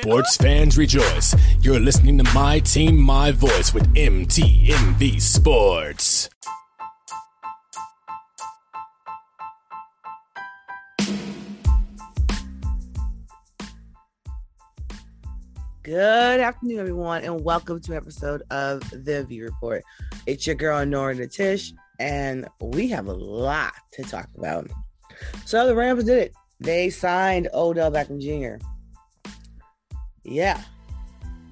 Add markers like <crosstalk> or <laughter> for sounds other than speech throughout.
Sports fans rejoice. You're listening to My Team, My Voice with MTMV Sports. Good afternoon, everyone, and welcome to an episode of The V Report. It's your girl Nora Natish, and we have a lot to talk about. So the Rams did it. They signed Odell Beckham Jr. Yeah.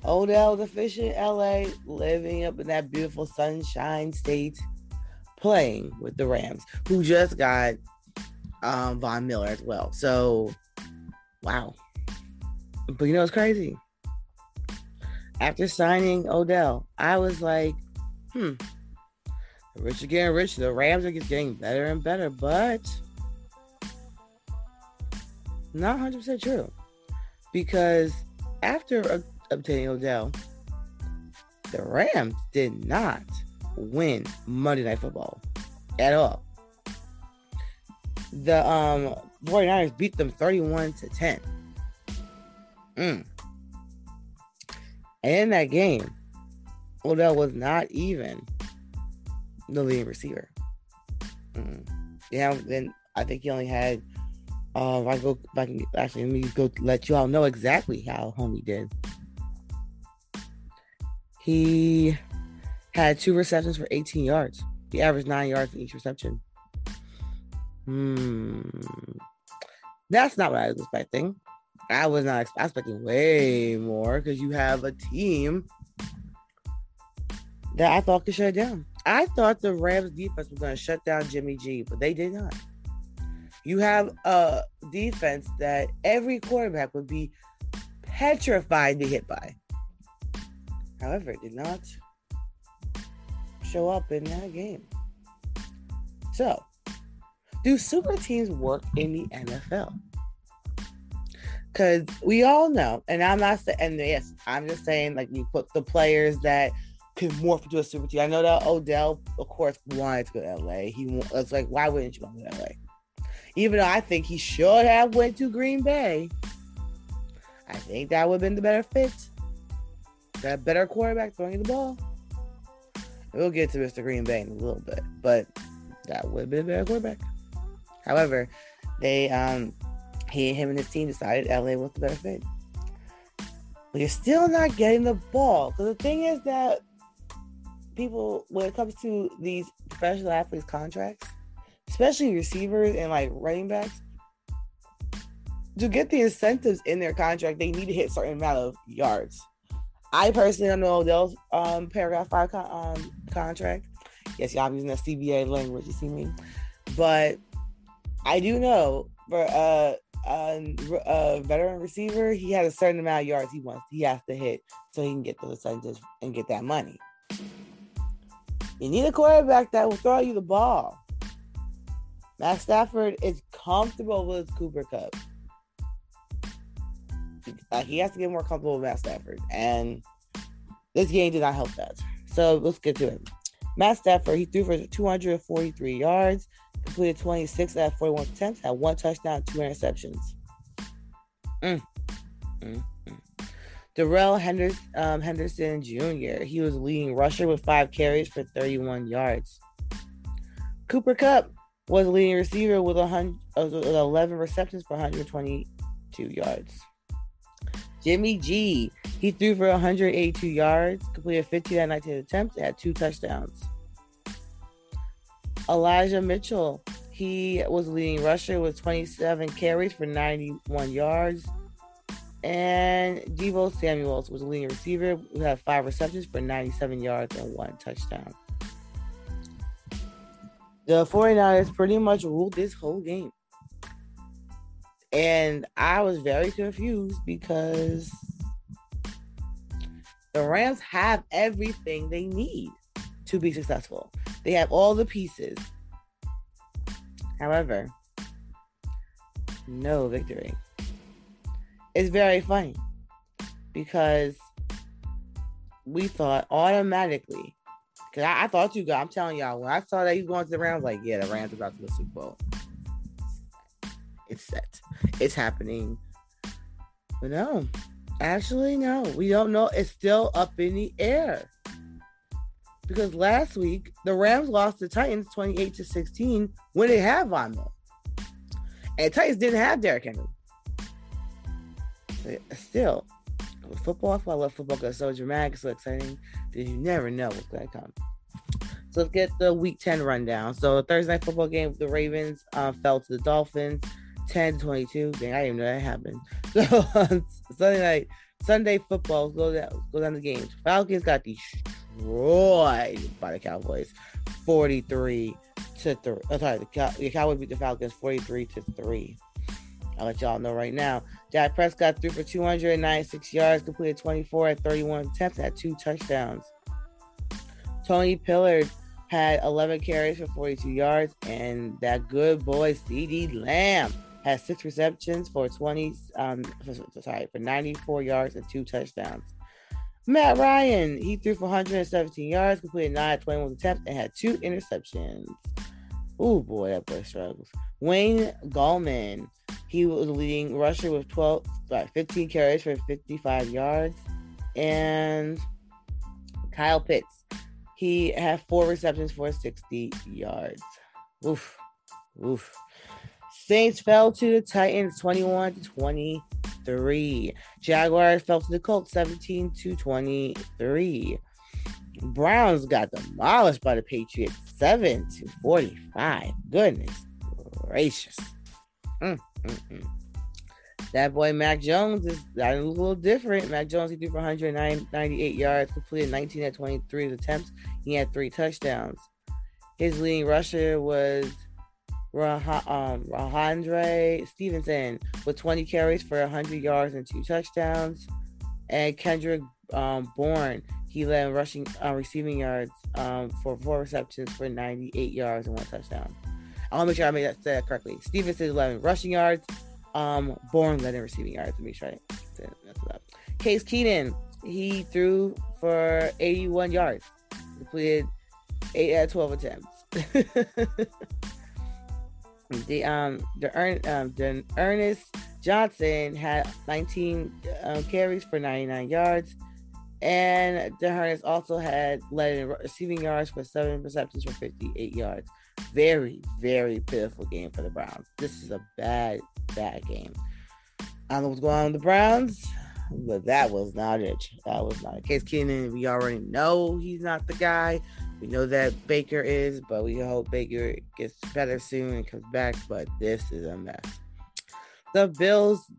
Odell the fish in LA, living up in that beautiful sunshine state, playing with the Rams, who just got um, Von Miller as well. So, wow. But you know it's crazy? After signing Odell, I was like, hmm, the rich are getting rich. The Rams are just getting better and better, but not 100% true. Because after obtaining Odell, the Rams did not win Monday Night Football at all. The um 49ers beat them 31 to 10. Mm. And in that game, Odell was not even the leading receiver. Mm. Yeah, then I think he only had uh, I go back and actually let me go let you all know exactly how homie did. He had two receptions for 18 yards. He averaged nine yards in each reception. Hmm. That's not what I was expecting. I was not expecting way more because you have a team that I thought could shut down. I thought the Rams defense was going to shut down Jimmy G, but they did not you have a defense that every quarterback would be petrified to hit by. However, it did not show up in that game. So, do super teams work in the NFL? Because we all know, and I'm not saying, and yes, I'm just saying, like, you put the players that could morph into a super team. I know that Odell, of course, wanted to go to LA. He was like, why wouldn't you go to LA? Even though I think he should have went to Green Bay. I think that would have been the better fit. That better quarterback throwing the ball. We'll get to Mr. Green Bay in a little bit, but that would have been a better quarterback. However, they um he him and his team decided LA was the better fit. But you're still not getting the ball. Because the thing is that people when it comes to these professional athletes contracts, especially receivers and like running backs, to get the incentives in their contract, they need to hit certain amount of yards. I personally don't know Odell's um, paragraph five con- um, contract. Yes, y'all, I'm using that CBA language. You see me, but I do know for a, a, a veteran receiver, he has a certain amount of yards he wants. He has to hit so he can get those incentives and get that money. You need a quarterback that will throw you the ball. Matt Stafford is comfortable with Cooper Kupp. Uh, he has to get more comfortable with Matt Stafford, and this game did not help that. So let's get to it. Matt Stafford, he threw for 243 yards, completed 26 out of 41 attempts, had one touchdown, two interceptions. Mm. Mm. Mm. Darrell Henderson, um, Henderson Jr., he was leading rusher with five carries for 31 yards. Cooper Kupp, was leading receiver with, 100, uh, 11 receptions for 122 yards. Jimmy G, he threw for 182 yards, completed 15 out of 19 attempts, had two touchdowns. Elijah Mitchell, he was leading rusher with 27 carries for 91 yards. And Deebo Samuels was leading receiver who had five receptions for 97 yards and one touchdown the 49ers pretty much ruled this whole game. And I was very confused because the Rams have everything they need to be successful. They have all the pieces. However, no victory. It's very funny because we thought automatically Cause I, I, thought you got. I'm telling y'all, when I saw that he's going to the Rams, like, yeah, the Rams about to the Super Bowl. It's set. It's happening. But no, Actually, no, we don't know. It's still up in the air. Because last week the Rams lost to Titans 28 to 16 when they had Von Miller. And Titans didn't have Derrick Henry. Still, football, I love football because it's so dramatic, so exciting that you never know what's going to come. So let's get the week 10 rundown. So the Thursday night football game, the Ravens uh, fell to the Dolphins 10 22. Dang, I didn't even know that happened. <laughs> So Sunday night, Sunday football, go down, go down the games. Falcons got destroyed by the Cowboys 43 to 3. Oh, sorry, the, Cow- the Cowboys beat the Falcons 43 to 3. I'll let y'all know right now. Dak Prescott threw for 296 yards, completed 24 at 31 attempts, had two touchdowns. Tony Pollard had 11 carries for 42 yards, and that good boy CeeDee Lamb had six receptions for 20, um, sorry, for 94 yards and two touchdowns. Matt Ryan, he threw for 117 yards, completed 9 21 attempts, and had two interceptions. Oh boy, that boy struggles. Wayne Gallman, he was leading rusher with 12, sorry, 15 carries for 55 yards. And Kyle Pitts, he had four receptions for 60 yards. Oof. Oof. Saints fell to the Titans 21 to 23. Jaguars fell to the Colts 17 to 23. Browns got demolished by the Patriots 7 to 45. Goodness gracious. Mm, mm, mm. That boy Mac Jones is a little different. Mac Jones he threw for 198 yards, completed 19 at 23 attempts. He had three touchdowns. His leading rusher was Rah- um, Rhamondre Stevenson with 20 carries for 100 yards and two touchdowns. And Kendrick um, Bourne, he led rushing uh, receiving yards um, for four receptions for 98 yards and one touchdown. I want to make sure I made that, that correctly. Stevenson 11 rushing yards. Um, Bourne led in receiving yards. Let me try I that's up. Case Keenum, he threw for 81 yards, completed eight out of 12 attempts. <laughs> the um the Ern, um the Ernest Johnson had 19 um, carries for 99 yards, and D'Ernest also had led in receiving yards for seven receptions for 58 yards. Very very pitiful game for the Browns. This is a bad bad game. I don't know what's going on with the Browns, but that was not it. That was not a case. Keenum, we already know he's not the guy. We know that Baker is, but we hope Baker gets better soon and comes back. But this is a mess. The Bills.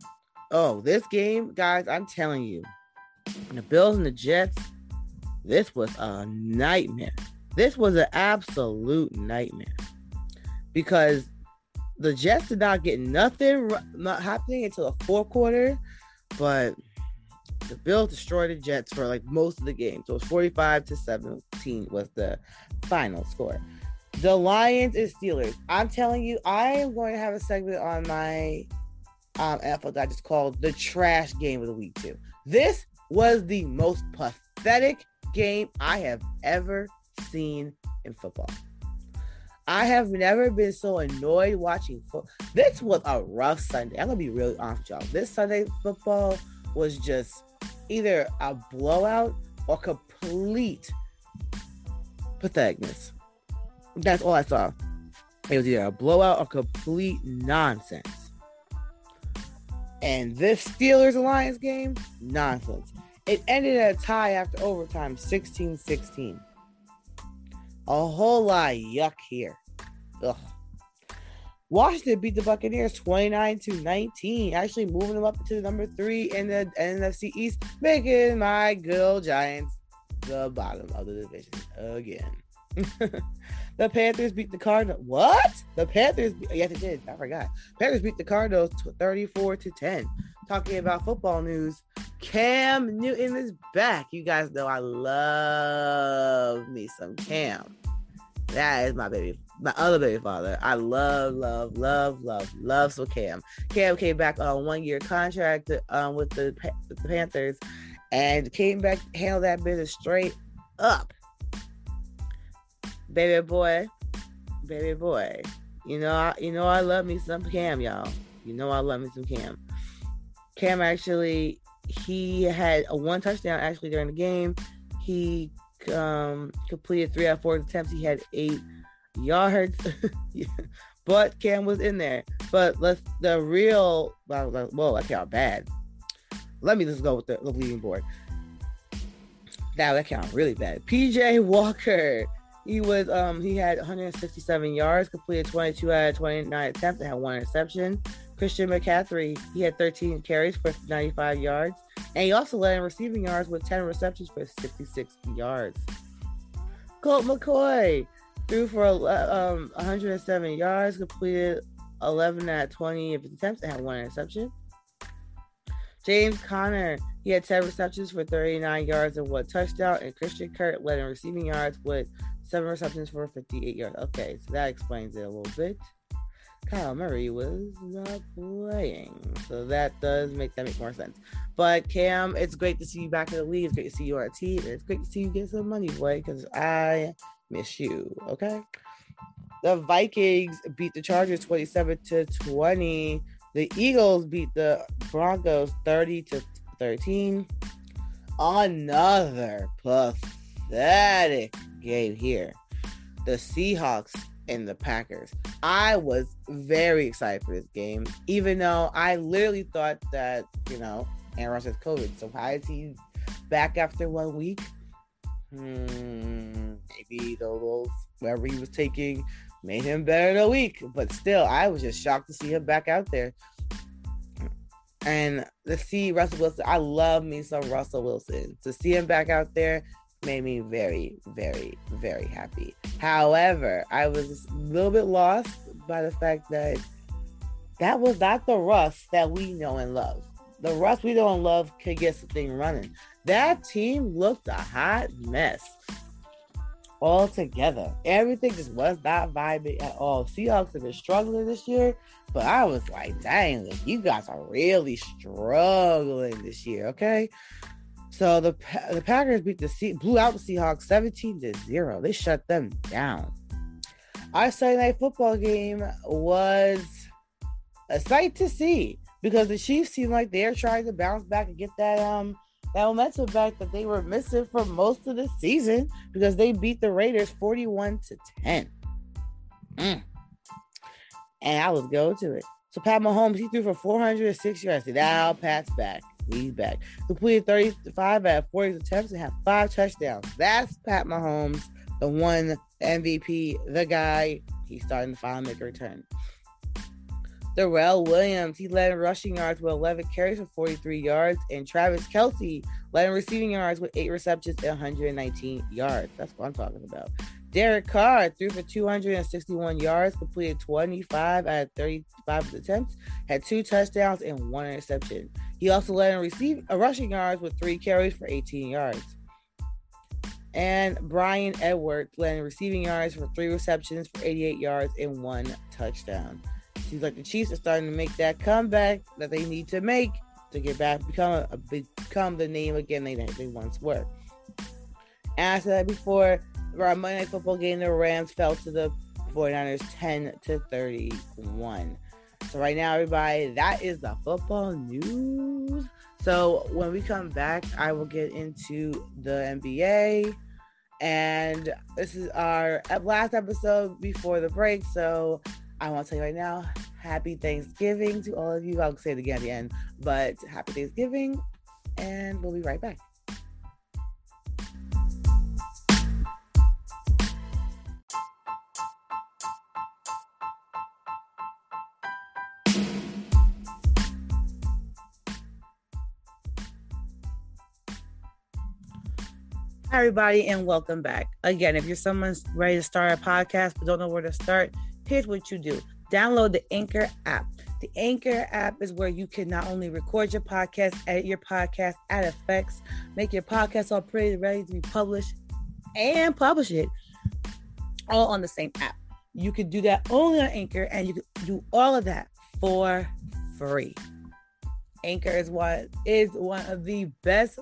Oh, this game, guys, I'm telling you, the Bills and the Jets, this was a nightmare. This was an absolute nightmare because the Jets did not get nothing not happening until the fourth quarter, but the Bills destroyed the Jets for like most of the game. So it was 45 to 17 was the final score. The Lions and Steelers. I'm telling you, I am going to have a segment on my um NFL that just called the trash game of the week too. This was the most pathetic game I have ever seen in football. I have never been so annoyed watching football. This was a rough Sunday. I'm gonna be really with y'all. This Sunday football was just either a blowout or complete patheticness. That's all I saw. It was either a blowout or complete nonsense. And this Steelers Alliance game, nonsense. It ended at a tie after overtime, 16 16. A whole lot of yuck here. Ugh. Washington beat the Buccaneers 29 to 19, actually moving them up to number three in the NFC East, making my good old Giants the bottom of the division again. <laughs> the Panthers beat the Cardinals. What? The Panthers? Yes, it did. I forgot. Panthers beat the Cardinals 34 to 10. Talking about football news, Cam Newton is back. You guys know I love me some Cam. That is my baby, my other baby father. I love, love, love, love, love. So Cam, Cam came back on one-year contract um, with the, with the Panthers, and came back, handled that business straight up. Baby boy, baby boy. You know, I, you know, I love me some Cam, y'all. You know, I love me some Cam. Cam actually he had a one touchdown actually during the game. He um, completed three out of four attempts. He had eight yards, <laughs> but Cam was in there. But let's the real well, whoa, I count bad. Let me just go with the, the leading board. Now that count really bad. PJ Walker. He was um he had 167 yards, completed 22 out of 29 attempts, and had one interception. Christian McCaffrey, he had 13 carries for 95 yards, and he also led in receiving yards with 10 receptions for 66 yards. Colt McCoy threw for um 107 yards, completed 11 out of 20 of his attempts, and had one interception. James Conner, he had 10 receptions for 39 yards and one touchdown, and Christian Kirk led in receiving yards with seven receptions for 58 yards. Okay, so that explains it a little bit. Kyle Murray was not playing, so that does make that make more sense. But Cam, it's great to see you back in the league. It's great to see you on a team. It's great to see you get some money, boy, because I miss you. Okay. The Vikings beat the Chargers 27 to 20. The Eagles beat the Broncos 30 to 13. Another pathetic game here. The Seahawks and the Packers. I was very excited for this game, even though I literally thought that, you know, Aaron Rodgers has COVID. So why is he back after one week? Hmm, maybe the little wherever he was taking made him better in a week. But still, I was just shocked to see him back out there. And to see Russell Wilson, I love me some Russell Wilson. To see him back out there made me very, very, very happy. However, I was a little bit lost by the fact that that was not the Russ that we know and love. The Russ we know and love could get something running. That team looked a hot mess altogether. Everything just was not vibing at all. Seahawks have been struggling this year, but I was like, dang, you guys are really struggling this year, okay? So the the Packers beat the C- blew out the Seahawks 17 to 0. They shut them down. Our Sunday night football game was a sight to see because the Chiefs seem like they're trying to bounce back and get that um that momentum back that they were missing for most of the season because they beat the Raiders 41 to 10. Mm. And I was going to it. So Pat Mahomes, he threw for 406 yards. Now Pat's back. He's back. Completed 35 out of 40 attempts and had five touchdowns. That's Pat Mahomes, the one MVP, the guy. He's starting to finally make a return. Darrell Williams, he led in rushing yards with 11 carries for 43 yards, and Travis Kelce led in receiving yards with eight receptions and 119 yards. That's what I'm talking about. Derek Carr threw for 261 yards, completed 25 out of 35 attempts, had two touchdowns and one interception. He also led in receiving uh, rushing yards with three carries for 18 yards. And Bryan Edwards led in receiving yards for three receptions for 88 yards and one touchdown. Seems like the Chiefs are starting to make that comeback that they need to make to get back, become a, become the name again they, they once were. And I said before, for our Monday Night Football game, the Rams fell to the 49ers 10 to 31. So right now, everybody, that is the football news. So when we come back, I will get into the NBA. And this is our last episode before the break. So I want to tell you right now, happy Thanksgiving to all of you. I'll say it again at the end, but happy Thanksgiving, and we'll be right back. Everybody, and welcome back. Again, if you're someone ready to start a podcast but don't know where to start, here's what you do download the Anchor app. The Anchor app is where you can not only record your podcast, edit your podcast, add effects, make your podcast all pretty, ready to be published, and publish it all on the same app. You can do that only on Anchor, and you can do all of that for free. Anchor is one is one of the best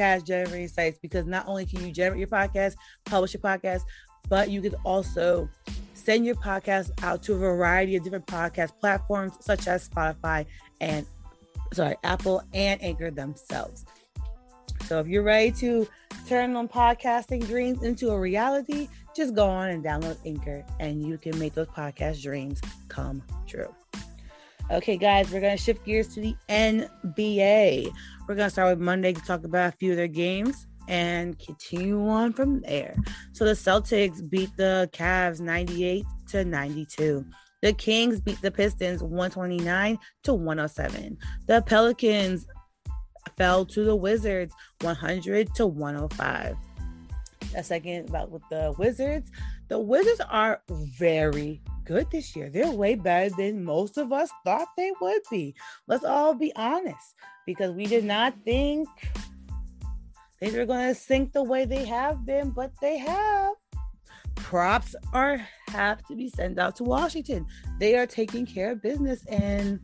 podcast generating sites because not only can you generate your podcast, publish your podcast, but you can also send your podcast out to a variety of different podcast platforms such as Spotify and sorry, Apple and Anchor themselves. So if you're ready to turn on podcasting dreams into a reality, just go on and download Anchor and you can make those podcast dreams come true. Okay, guys, we're going to shift gears to the NBA. We're going to start with Monday to talk about a few of their games and continue on from there. So the Celtics beat the Cavs 98 to 92. The Kings beat the Pistons 129 to 107. The Pelicans fell to the Wizards 100 to 105. A second about with the Wizards. The Wizards are very good this year. They're way better than most of us thought they would be. Let's all be honest because we did not think they were going to sink the way they have been, but they have. Props are have to be sent out to Washington. They are taking care of business and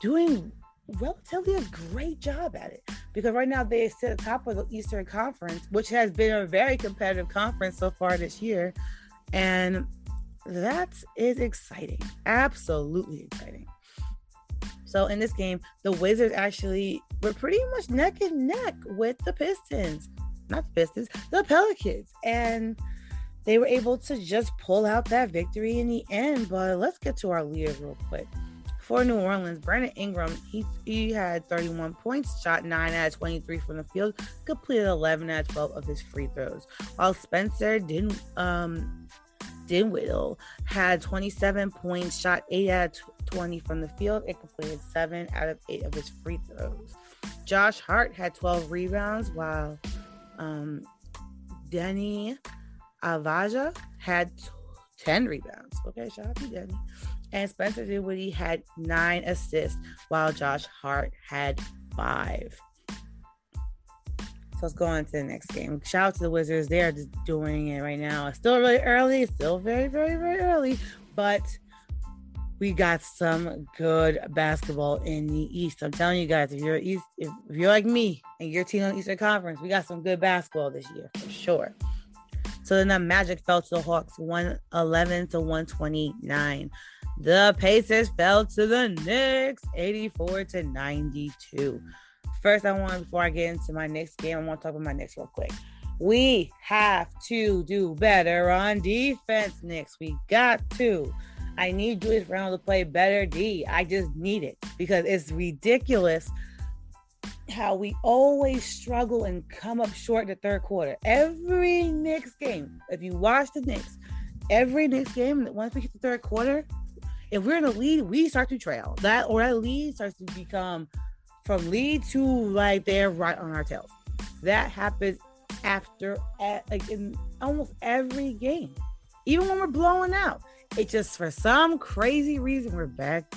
doing relatively a great job at it because right now they sit at the top of the Eastern Conference, which has been a very competitive conference so far this year. And that is exciting. Absolutely exciting. So in this game, the Wizards actually were pretty much neck and neck with the Pistons. Not the Pistons, the Pelicans. And they were able to just pull out that victory in the end. But let's get to our leaders real quick for New Orleans, Brandon Ingram, he, he had 31 points, shot 9 out of 23 from the field, completed 11 out of 12 of his free throws. While Spencer didn't um Dinwiddie had 27 points, shot 8 out of 20 from the field, and completed 7 out of 8 of his free throws. Josh Hart had 12 rebounds, while um, Deni Avdija had 10 rebounds. Okay, shout out to Denny and Spencer Dinwiddie had nine assists, while Josh Hart had five. So let's go on to the next game. Shout out to the Wizards. They are just doing it right now. It's still really early. It's still very, very, very early. But we got some good basketball in the East. I'm telling you guys, if you're East, if, if you're like me and your team on the Eastern Conference, we got some good basketball this year for sure. So then the Magic fell to the Hawks 111 to 129. The Pacers fell to the Knicks 84 to 92. First, I want before I get into my next game, I want to talk about my next real quick. We have to do better on defense, Knicks. We got to. I need Julius Randle to play better D. I just need it because it's ridiculous how we always struggle and come up short in the third quarter. Every Knicks game, if you watch the Knicks, every Knicks game, once we hit the third quarter, if we're in a lead, we start to trail. That or that lead starts to become from lead to like they're right on our tails. That happens after like in almost every game. Even when we're blowing out. It just for some crazy reason we're back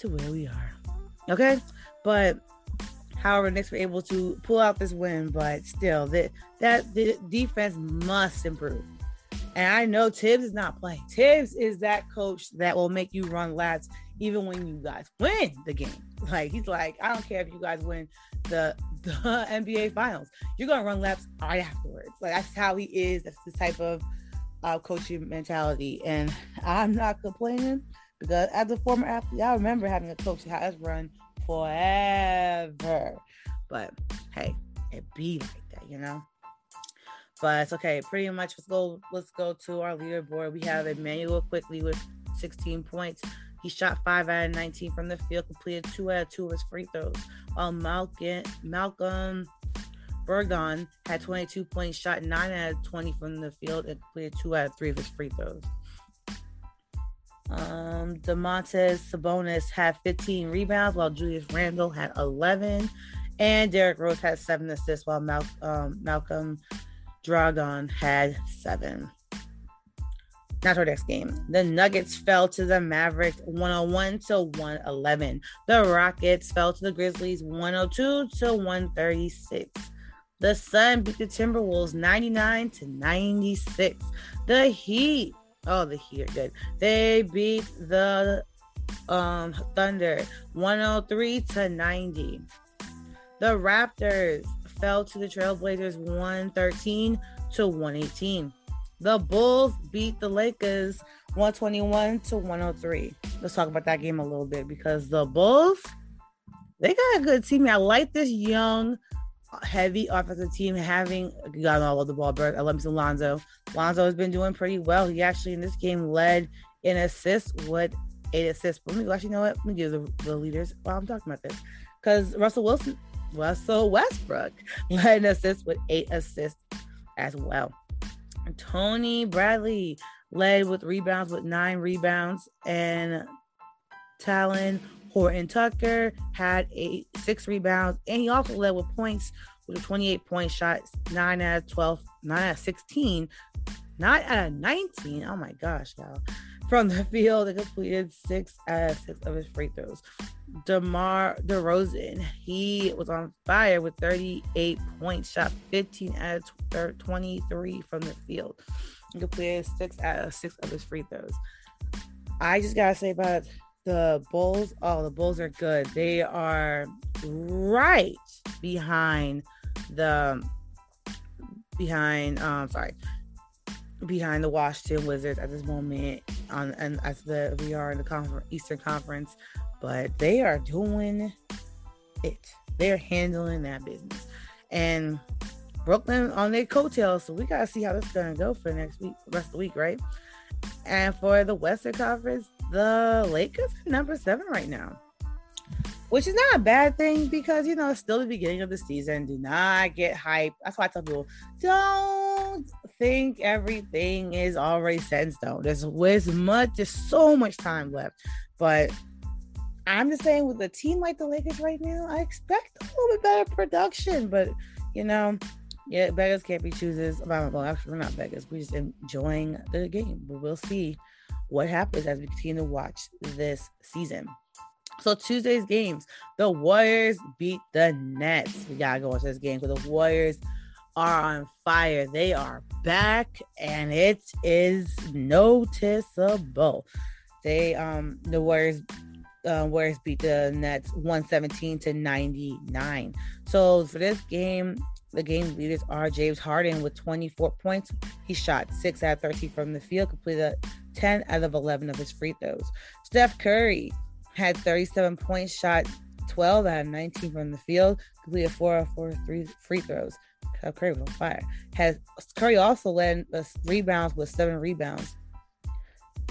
to where we are. Okay? But however, Knicks were able to pull out this win, but still that that the defense must improve. And I know Tibbs is not playing. Tibbs is that coach that will make you run laps even when you guys win the game. <laughs> Like he's like, I don't care if you guys win the the <laughs> NBA finals. You're gonna run laps right afterwards. Like that's how he is. That's the type of uh, coaching mentality. And I'm not complaining because as a former athlete, I remember having a coach that has run forever. But hey, it be like that, you know. But okay. Pretty much let's go let's go to our leaderboard. We have Immanuel Quickley with 16 points. He shot five out of 19 from the field, completed two out of two of his free throws. While Malcolm Malcolm Brogdon had 22 points, shot nine out of 20 from the field, and completed two out of three of his free throws. Um, Domantas Sabonis had 15 rebounds, while Julius Randle had 11, and Derrick Rose had seven assists, while Mal- um, Malcolm Brogdon had seven. Not our next game. The Nuggets fell to the Mavericks 101 to 111. The Rockets fell to the Grizzlies 102 to 136. The Sun beat the Timberwolves 99 to 96. The Heat, oh, the Heat are good. They beat the um, Thunder 103 to 90. The Raptors fell to the Trailblazers 113 to 118. The Bulls beat the Lakers 121 to 103. Let's talk about that game a little bit because the Bulls they got a good team. I like this young, heavy offensive team having got all of the ball. But I love me Lonzo. Lonzo has been doing pretty well. He actually in this game led in assists with eight assists. But let me actually you know what? Let me give the, the leaders while I'm talking about this. Because Russell Wilson, Russell Westbrook <laughs> led assist with eight assists as well. Tony Bradley led with rebounds with nine rebounds, and Talen Horton Tucker had eight six rebounds, and he also led with points with a 28 point shot, nine out of 12, nine out of 16, not out of 19. Oh my gosh, y'all. From the field, he completed six out of six of his free throws. DeMar DeRozan, he was on fire with 38 points, shot 15 out of 23 from the field. He completed six out of six of his free throws. I just gotta say about the Bulls. Oh, the Bulls are good. They are right behind the behind um sorry behind the Washington Wizards at this moment on and as the we are in the conference Eastern Conference but they are doing it. They're handling that business. And Brooklyn on their coattails. So we gotta see how this is gonna go for next week, rest of the week, right? And for the Western Conference, the Lakers are number seven right now. Which is not a bad thing because you know it's still the beginning of the season. Do not get hype. That's why I tell people don't think everything is already set in stone. There's, there's much, there's so much time left. But I'm just saying, with a team like the Lakers right now, I expect a little bit better production. But you know, yeah, beggars can't be choosers. Well, actually, we're not beggars. We're just enjoying the game. But we'll see what happens as we continue to watch this season. So Tuesday's games, the Warriors beat the Nets. We gotta go watch this game because the Warriors are on fire. They are back, and it is noticeable. They um the Warriors uh, Warriors beat the Nets 117 to 99. So for this game, the game leaders are James Harden with 24 points. He shot 6 out of 13 from the field, completed 10 out of 11 of his free throws. Steph Curry had 37 points, shot 12 out of 19 from the field, completed 4 out of 4 three free throws. Curry was on fire. Has Curry also led the rebounds with seven rebounds.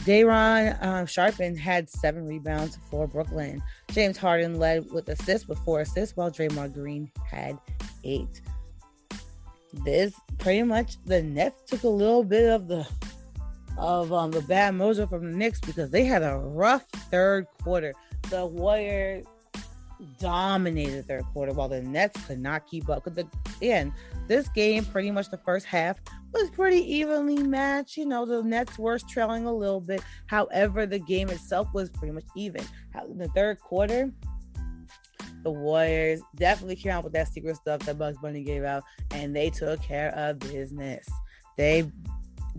Day'Ron um, Sharpen had seven rebounds for Brooklyn. James Harden led with assists with four assists, while Draymond Green had eight. This pretty much the Nets took a little bit of the of um, the bad mojo from the Knicks because they had a rough third quarter. The Warriors dominated third quarter while the Nets could not keep up. Because again, this game pretty much the first half was pretty evenly matched. You know, the Nets were trailing a little bit. However, the game itself was pretty much even. In the third quarter, the Warriors definitely came out with that secret stuff that Bugs Bunny gave out, and they took care of business. They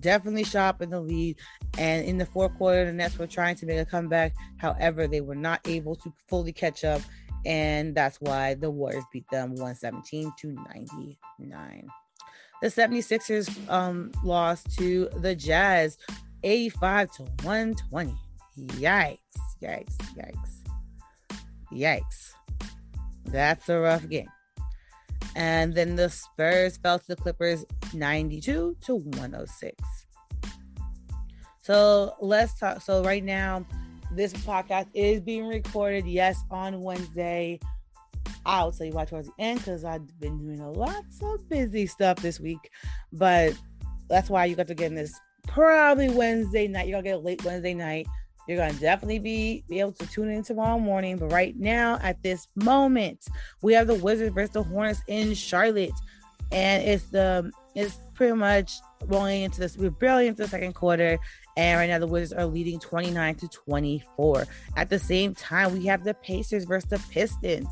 definitely shop in the lead. And in the fourth quarter, the Nets were trying to make a comeback. However, they were not able to fully catch up. And that's why the Warriors beat them 117 to 99 the 76ers um, lost to the Jazz 85 to 120. Yikes, yikes, yikes, yikes. That's a rough game. And then the Spurs fell to the Clippers 92 to 106. So let's talk. So, right now, this podcast is being recorded, yes, on Wednesday, I'll tell you why towards the end because I've been doing a lot of busy stuff this week. But that's why you got to get in this probably Wednesday night. You're gonna get a late Wednesday night. You're gonna definitely be, be able to tune in tomorrow morning. But right now, at this moment, we have the Wizards versus the Hornets in Charlotte. And it's the it's pretty much rolling into this. We're barely into the second quarter. And right now the Wizards are leading 29 to 24. At the same time, we have the Pacers versus the Pistons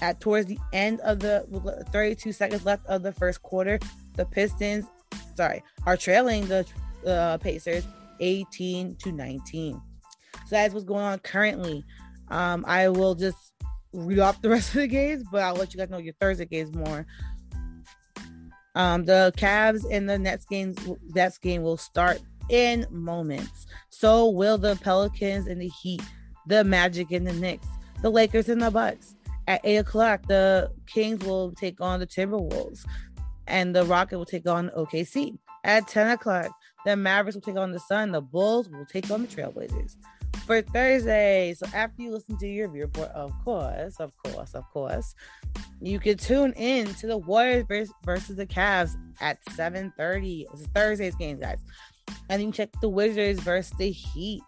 at towards the end of the 32 seconds left of the first quarter, the Pistons, sorry, are trailing the uh, Pacers 18 to 19. So that's what's going on currently. Um, I will just read off the <laughs> rest of the games, but I'll let you guys know your Thursday games more. Um, the Cavs and the Nets games, Nets game will start in moments. So will the Pelicans and the Heat, the Magic and the Knicks, the Lakers and the Bucks, At eight o'clock, the Kings will take on the Timberwolves, and the Rocket will take on OKC. At 10 o'clock, the Mavericks will take on the Sun. The Bulls will take on the Trailblazers. For Thursday, so after you listen to your report, of course, of course, of course, you can tune in to the Warriors versus, versus the Cavs at 7:30. It's Thursday's game, guys. And you check the Wizards versus the Heat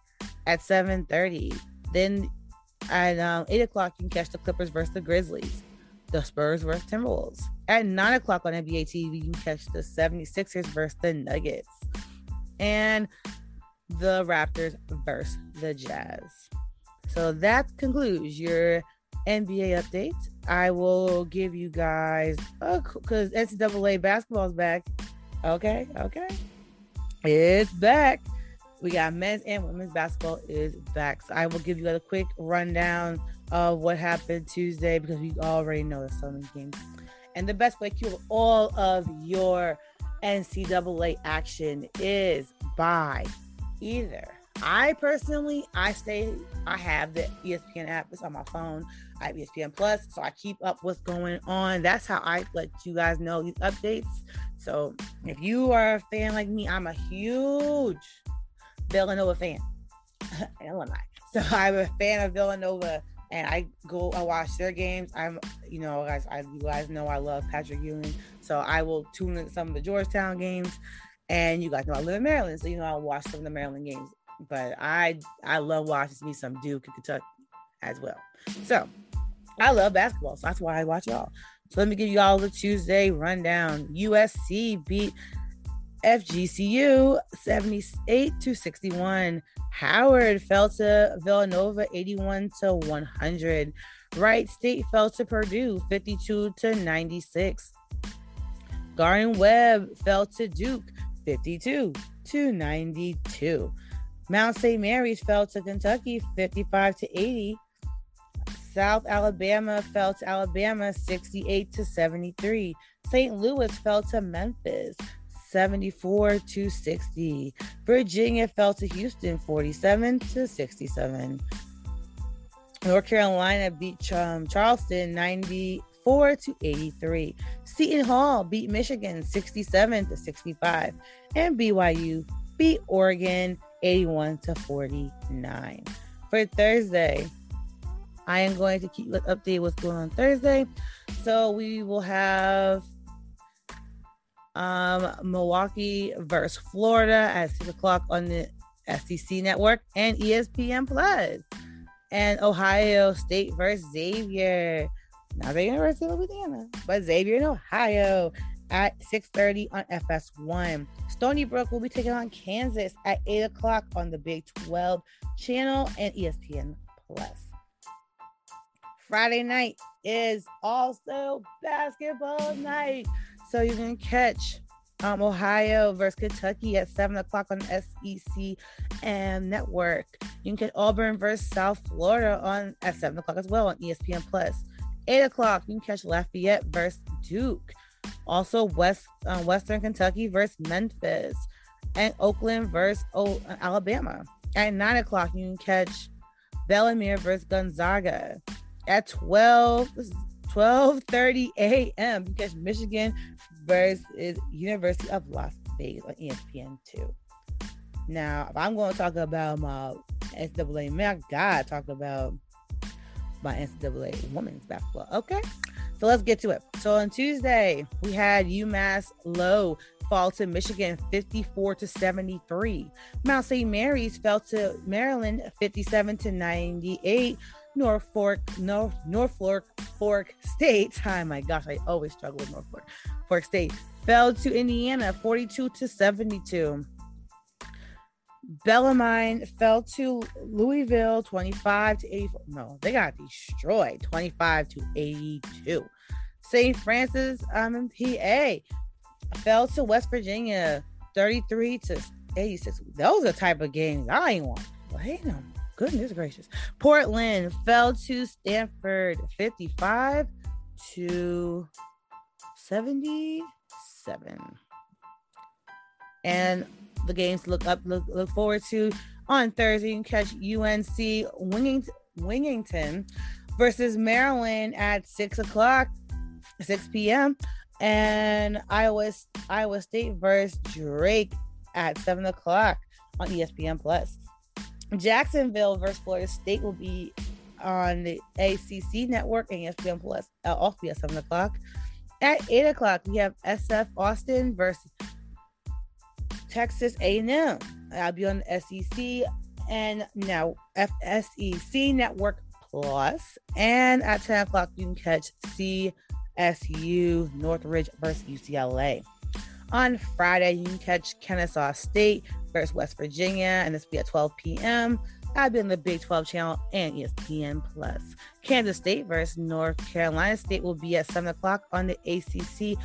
at 7:30. Then at um, 8 o'clock, you can catch the Clippers versus the Grizzlies, the Spurs versus Timberwolves. At 9 o'clock on NBA TV, you can catch the 76ers versus the Nuggets and the Raptors versus the Jazz. So that concludes your NBA update. I will give you guys because NCAA basketball is back. Okay, okay, it's back. We got men's and women's basketball is back. So I will give you a quick rundown of what happened Tuesday because we already know the so many games. And the best way to keep all of your NCAA action is by either. I personally, I stay, I have the ESPN app. It's on my phone. I have ESPN Plus, so I keep up what's going on. That's how I let you guys know these updates. So if you are a fan like me, I'm a huge Villanova fan, <laughs> alumni. So <laughs> I'm a fan of Villanova, and I go, I watch their games. I'm, you know, guys, I you guys know I love Patrick Ewing, so I will tune in some of the Georgetown games. And you guys know I live in Maryland, so you know I'll watch some of the Maryland games. But I I love watching me some Duke and Kentucky as well. So I love basketball, so that's why I watch y'all. So let me give you all the Tuesday rundown. USC beat FGCU 78 to 61. Howard fell to Villanova 81 to 100. Wright State fell to Purdue 52 to 96. Gardner Webb fell to Duke 52 to 92. Mount St. Mary's fell to Kentucky 55 to 80. South Alabama fell to Alabama 68 to 73. St. Louis fell to Memphis 74 to 60. Virginia fell to Houston 47 to 67. North Carolina beat um, Charleston 94 to 83. Seton Hall beat Michigan 67 to 65. And BYU beat Oregon 81 to 49. For Thursday, I am going to keep update what's going on Thursday. So we will have um, Milwaukee versus Florida at six o'clock on the SEC network and ESPN Plus, and Ohio State versus Xavier. Not the University of Louisiana, but Xavier in Ohio at 6:30 on FS1. Stony Brook will be taking on Kansas at 8 o'clock on the Big 12 channel and ESPN Plus. Friday night is also basketball night. So you can catch um, Ohio versus Kentucky at 7 o'clock on SEC and Network. You can get Auburn versus South Florida on at 7 o'clock as well on ESPN Plus. 8 o'clock, you can catch Lafayette versus Duke. Also, West uh, Western Kentucky versus Memphis. And Oakland versus o- Alabama. At 9 o'clock, you can catch Bellarmine versus Gonzaga. At 12, 12:30 a.m. You catch Michigan versus University of Las Vegas on ESPN two. Now, if I'm going to talk about my NCAA man, I gotta talk about my NCAA women's basketball. Okay, so let's get to it. So on Tuesday, we had UMass Low fall to Michigan 54 to 73. Mount St. Mary's fell to Maryland 57 to 98. Norfolk, North, Norfolk Fork State. <laughs> Oh my gosh, I always struggle with Norfolk Fork State. Fell to Indiana 42 to 72. Bellarmine fell to Louisville 25 to 84. No, they got destroyed 25 to 82. St. Francis um, in PA fell to West Virginia 33 to 86. Those are the type of games I ain't want. Wait no goodness gracious. Portland fell to Stanford 55 to 77. And the games look up, look, look forward to on Thursday. You can catch UNC Wingington, Wingington versus Maryland at six o'clock, 6 p.m. And Iowa Iowa State versus Drake at seven o'clock on ESPN Plus. Jacksonville versus Florida State will be on the ACC network and ESPN Plus. Uh, also be at seven o'clock. At eight o'clock, we have SF Austin versus Texas A&M. I'll be on the SEC and now FSEC Network Plus. And at 10 o'clock, you can catch CSU Northridge versus UCLA. On Friday, you can catch Kennesaw State versus West Virginia, and this will be at 12 p.m. I'll be on the Big 12 channel and ESPN Plus. Kansas State versus North Carolina State will be at 7 o'clock on the ACC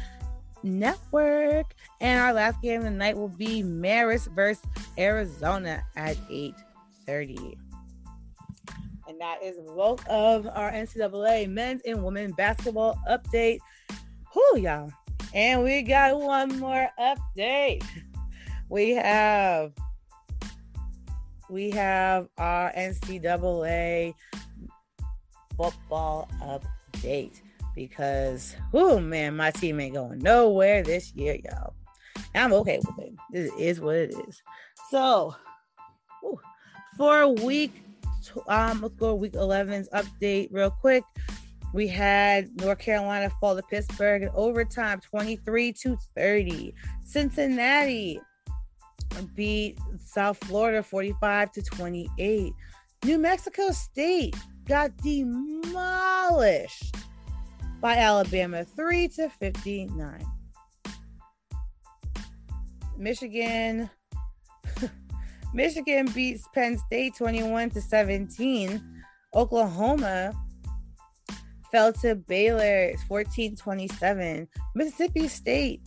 Network. And our last game of the night will be Marist versus Arizona at 8:30. And that is both of our NCAA men's and women's basketball update. Whoo, y'all. And we got one more update. We have we have our NCAA football update because, oh man, my team ain't going nowhere this year, y'all. I'm okay with it. It is what it is. So, whew, for week, um, let's go week 11's update real quick. We had North Carolina fall to Pittsburgh in overtime, 23 to 30. Cincinnati beat South Florida 45 to 28. New Mexico State got demolished by Alabama 3 to 59. Michigan <laughs> Michigan beats Penn State 21 to 17. Oklahoma fell to Baylor 14 27. Mississippi State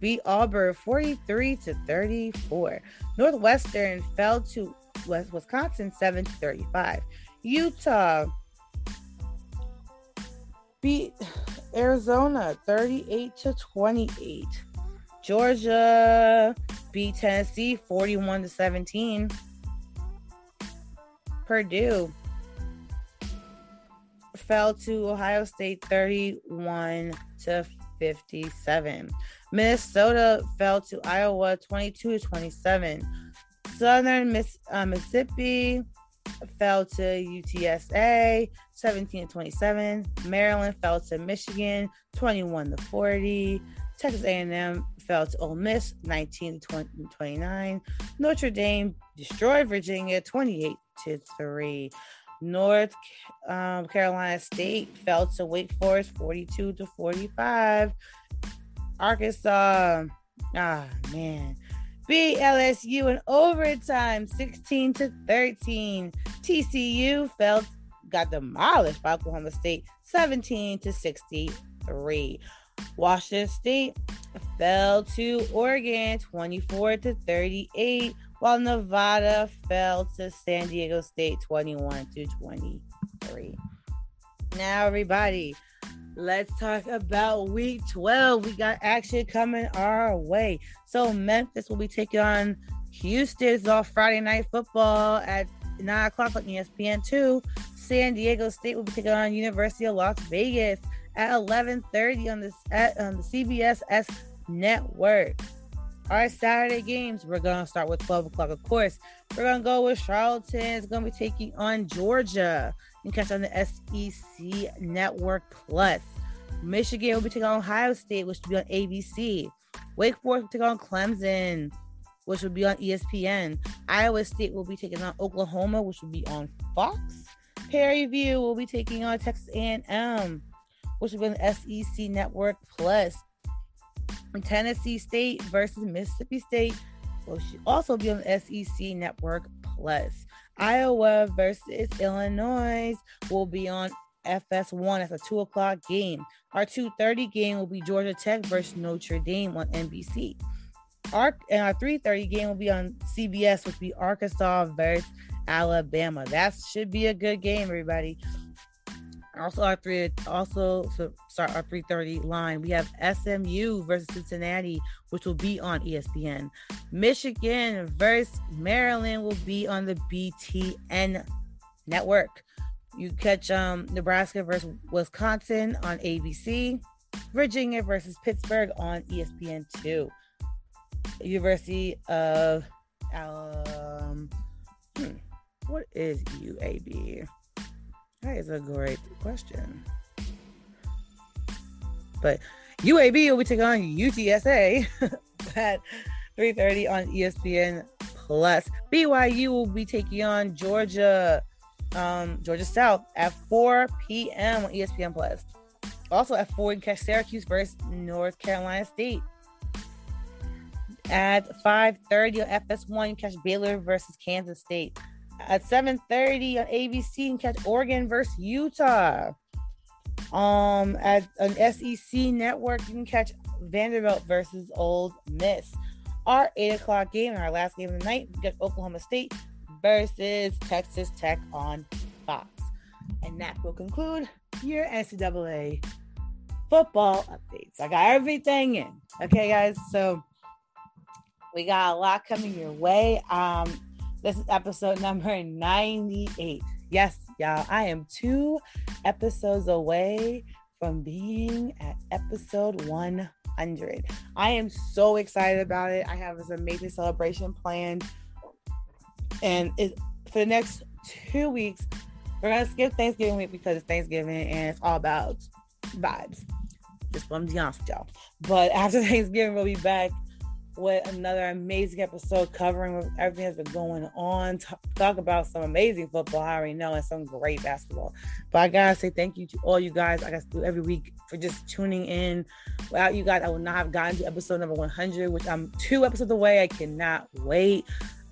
beat Auburn 43 to 34. Northwestern fell to West Wisconsin 7 to 35. Utah beat Arizona 38 to 28. Georgia beat Tennessee 41 to 17. Purdue fell to Ohio State 31 to 57. Minnesota fell to Iowa 22 to 27. Southern Miss, uh, Mississippi fell to UTSA 17 to 27. Maryland fell to Michigan 21 to 40. Texas A&M fell to Ole Miss 19 to 20, 29. Notre Dame destroyed Virginia 28 to 3. North um, Carolina State fell to Wake Forest 42 to 45. Arkansas, ah man, beat LSU in overtime 16 to 13. TCU fell got demolished by Oklahoma State 17 to 63. Washington State fell to Oregon 24 to 38, while Nevada fell to San Diego State 21 to 23. Now, everybody, let's talk about week 12. We got action coming our way. So, Memphis will be taking on Houston's off Friday night football at 9 o'clock on ESPN2. San Diego State will be taking on University of Las Vegas at 11:30 on the at, on the CBS network. Our Saturday games, we're gonna start with 12 o'clock, of course. We're gonna go with Charleston. It's gonna be taking on Georgia. You can catch on the SEC Network Plus. Michigan will be taking on Ohio State, which will be on ABC. Wake Forest will take on Clemson, which will be on ESPN. Iowa State will be taking on Oklahoma, which will be on Fox. Prairie View will be taking on Texas A&M, which will be on SEC Network Plus. Tennessee State versus Mississippi State will also be on the SEC Network Plus. Iowa versus Illinois will be on FS1 as a two o'clock game. Our 2:30 game will be Georgia Tech versus Notre Dame on NBC. Our and our 3:30 game will be on CBS, which will be Arkansas versus Alabama. That should be a good game, everybody. Also, our three also to start our 3:30 line, we have SMU versus Cincinnati, which will be on ESPN. Michigan versus Maryland will be on the BTN network. You catch um, Nebraska versus Wisconsin on ABC, Virginia versus Pittsburgh on ESPN2. University of hmm, what is UAB? That is a great question. But UAB will be taking on UTSA <laughs> at 3:30 on ESPN Plus. BYU will be taking on Georgia, um, Georgia South at 4 p.m. on ESPN Plus. Also at 4, you catch Syracuse versus North Carolina State. At 5:30 on FS1, you catch Baylor versus Kansas State. At 7:30 on ABC, you catch Oregon versus Utah. Um, at an SEC network, you can catch Vanderbilt versus Ole Miss. Our eight o'clock game, our last game of the night, we got Oklahoma State versus Texas Tech on Fox. And that will conclude your NCAA football updates. I got everything in. Okay, guys. So we got a lot coming your way. Um, this is episode number 98. Yes, y'all, I am two episodes away from being at episode 100. I am so excited about it. I have this amazing celebration planned. And it, for the next two weeks, we're going to skip Thanksgiving week because it's Thanksgiving and it's all about vibes. Just want to be honest with y'all. But after <laughs> Thanksgiving, we'll be back with another amazing episode covering everything that's been going on. Talk, talk about some amazing football, I already know, and some great basketball. But I gotta say thank you to all you guys. I got to do every week for just tuning in. Without you guys, I would not have gotten to episode number 100, which I'm two episodes away. I cannot wait.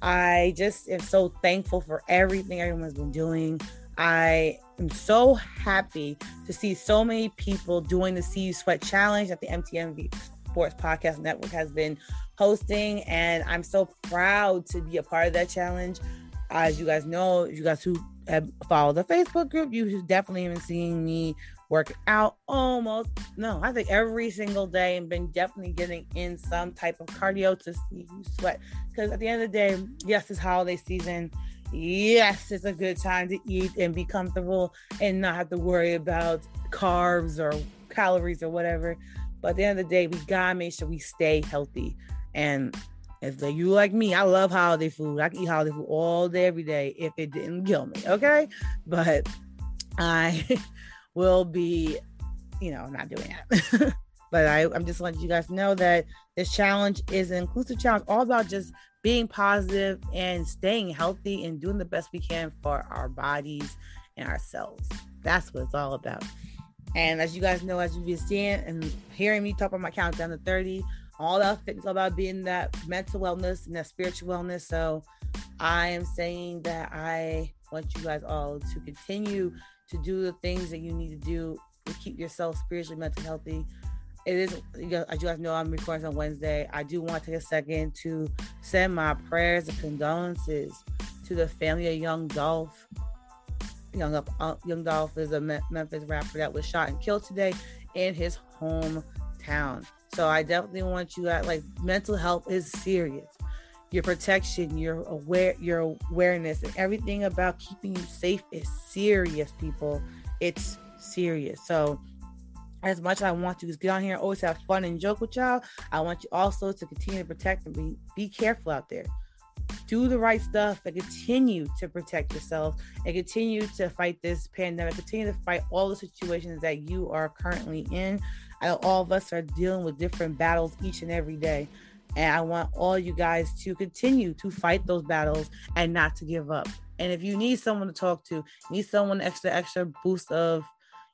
I just am so thankful for everything everyone's been doing. I am so happy to see so many people doing the See You Sweat Challenge at the MTMV Sports Podcast Network has been hosting, and I'm so proud to be a part of that challenge. As you guys know, you guys who have followed the Facebook group, you've definitely been seeing me work out almost no, I think every single day and been definitely getting in some type of cardio to see you sweat. Because at the end of the day, yes, it's holiday season. Yes, it's a good time to eat and be comfortable and not have to worry about carbs or calories or whatever. But at the end of the day, we gotta make sure we stay healthy. And if you like me, I love holiday food. I can eat holiday food all day, every day if it didn't kill me. Okay. But I <laughs> will be, you know, not doing that. <laughs> but I, I'm just letting you guys know that this challenge is an inclusive challenge, all about just being positive and staying healthy and doing the best we can for our bodies and ourselves. That's what it's all about. And as you guys know, as you've been seeing and hearing me talk about my countdown to 30, all that fitness about being that mental wellness and that spiritual wellness. So I am saying that I want you guys all to continue to do the things that you need to do to keep yourself spiritually, mentally healthy. It is, as you guys know, I'm recording on Wednesday. I do want to take a second to send my prayers and condolences to the family of Young Dolph. Young, uh, Young Dolph is a Memphis rapper that was shot and killed today in his hometown. So I definitely want you at like mental health is serious. Your protection, your aware, your awareness, and everything about keeping you safe is serious, people. It's serious. So as much as I want you to get on here, always have fun and joke with y'all. I want you also to continue to protect and be be careful out there. Do the right stuff and continue to protect yourself and continue to fight this pandemic. Continue to fight all the situations that you are currently in all of us are dealing with different battles each and every day. And I want all you guys to continue to fight those battles and not to give up. And if you need someone to talk to, need someone extra, extra boost of,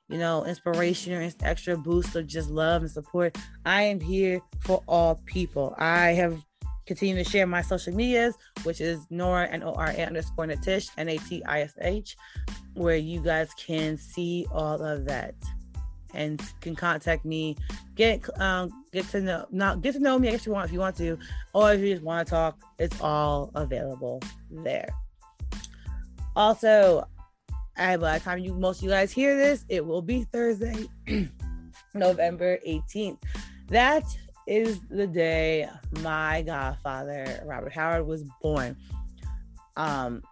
you know, inspiration or extra boost of just love and support, I am here for all people. I have continued to share my social medias, which is Nora and underscore Natish, N A T I S H, where you guys can see all of that and can contact me. Get um get to know not get to know me if you want if you want to, or if you just want to talk, it's all available there. Also, I by the time you most of you guys hear this, it will be Thursday, <clears throat> November 18th. That is the day my godfather, Robert Howard, was born. Um,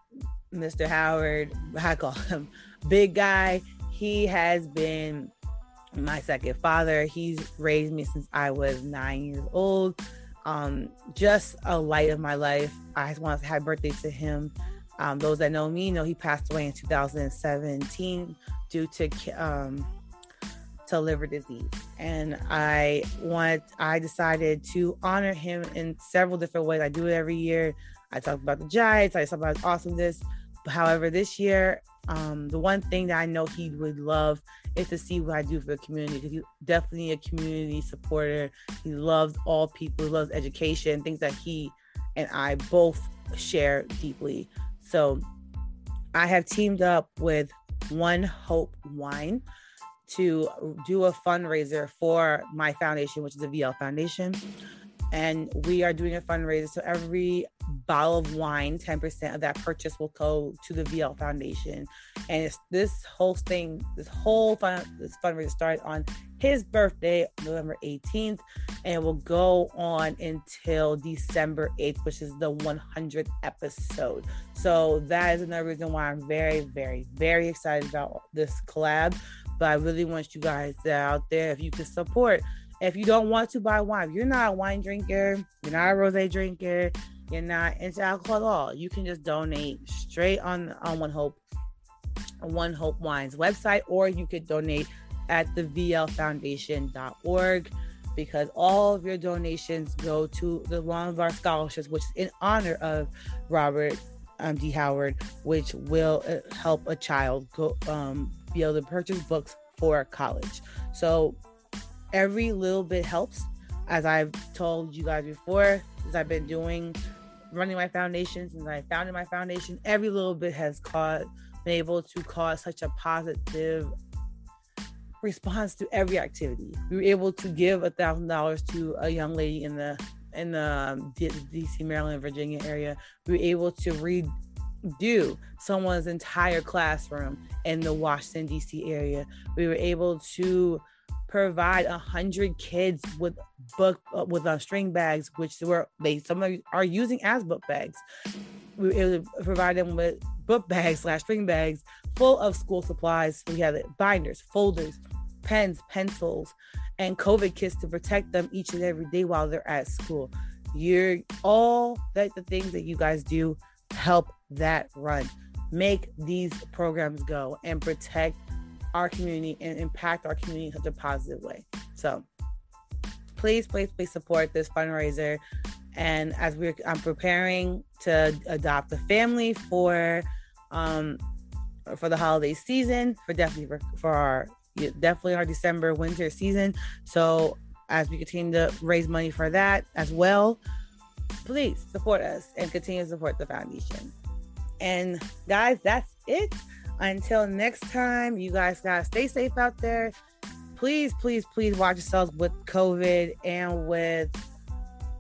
Mr. Howard, I call him big guy. He has been my second father. He's raised me since I was nine years old. Um, just a light of my life. I want to have birthdays to him. Um, those that know me know he passed away in 2017 due to um, liver disease, and I want I decided to honor him in several different ways. I do it every year. I talk about the Giants. I talk about his awesomeness. However, this year, um, the one thing that I know he would love is to see what I do for the community because he's definitely a community supporter. He loves all people, he loves education, things that he and I both share deeply. So I have teamed up with One Hope Wine to do a fundraiser for my foundation, which is the VL Foundation. And we are doing a fundraiser. So every bottle of wine, 10% of that purchase will go to the VL Foundation. And it's this whole thing, this whole fun, this fundraiser started on his birthday, November 18th, and will go on until December 8th, which is the 100th episode. So that is another reason why I'm very, very, very excited about this collab. But I really want you guys out there, if you can support. If you don't want to buy wine, if you're not a wine drinker, you're not a rosé drinker, you're not into alcohol at all, you can just donate straight on on One Hope, One Hope Wines website, or you could donate at the VLFoundation.org because all of your donations go to the one of our scholarships, which is in honor of Robert um, D. Howard, which will uh, help a child go um, be able to purchase books for college. So every little bit helps. As I've told you guys before, since I've been doing running my foundation, since I founded my foundation, every little bit has caused been able to cause such a positive response to every activity. We were able to give a thousand dollars to a young lady in the in the um, DC, Maryland, Virginia area. We were able to redo someone's entire classroom in the Washington DC area. We were able to provide a hundred kids with book uh, with uh, string bags, which were they some are using as book bags. We were able to provide them with book bags <laughs> slash string bags full of school supplies. We had binders, folders, pens, pencils, and COVID kits to protect them each and every day while they're at school. You're all that the things that you guys do help that run. Make these programs go and protect our community and impact our community in such a positive way. So please, please, please support this fundraiser. And as we're I'm preparing to adopt a family for um for the holiday season, for definitely for, for our definitely our December winter season. So as we continue to raise money for that as well, please support us and continue to support the foundation. And guys, that's it. Until next time, you guys gotta stay safe out there. Please, please, please watch yourselves with COVID and with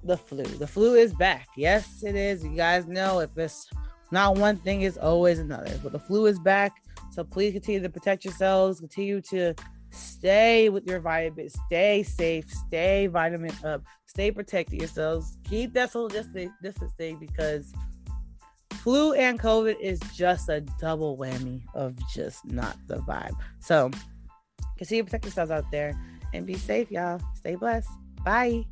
the flu. The flu is back. Yes, it is. You guys know if it's not one thing, it's always another. But the flu is back. So please continue to protect yourselves, continue to stay with your vitamin, stay safe, stay vitamin up, stay protecting yourselves, keep that social distancing because flu and COVID is just a double whammy of just not the vibe. So continue to protect yourselves out there and be safe, y'all. Stay blessed. Bye.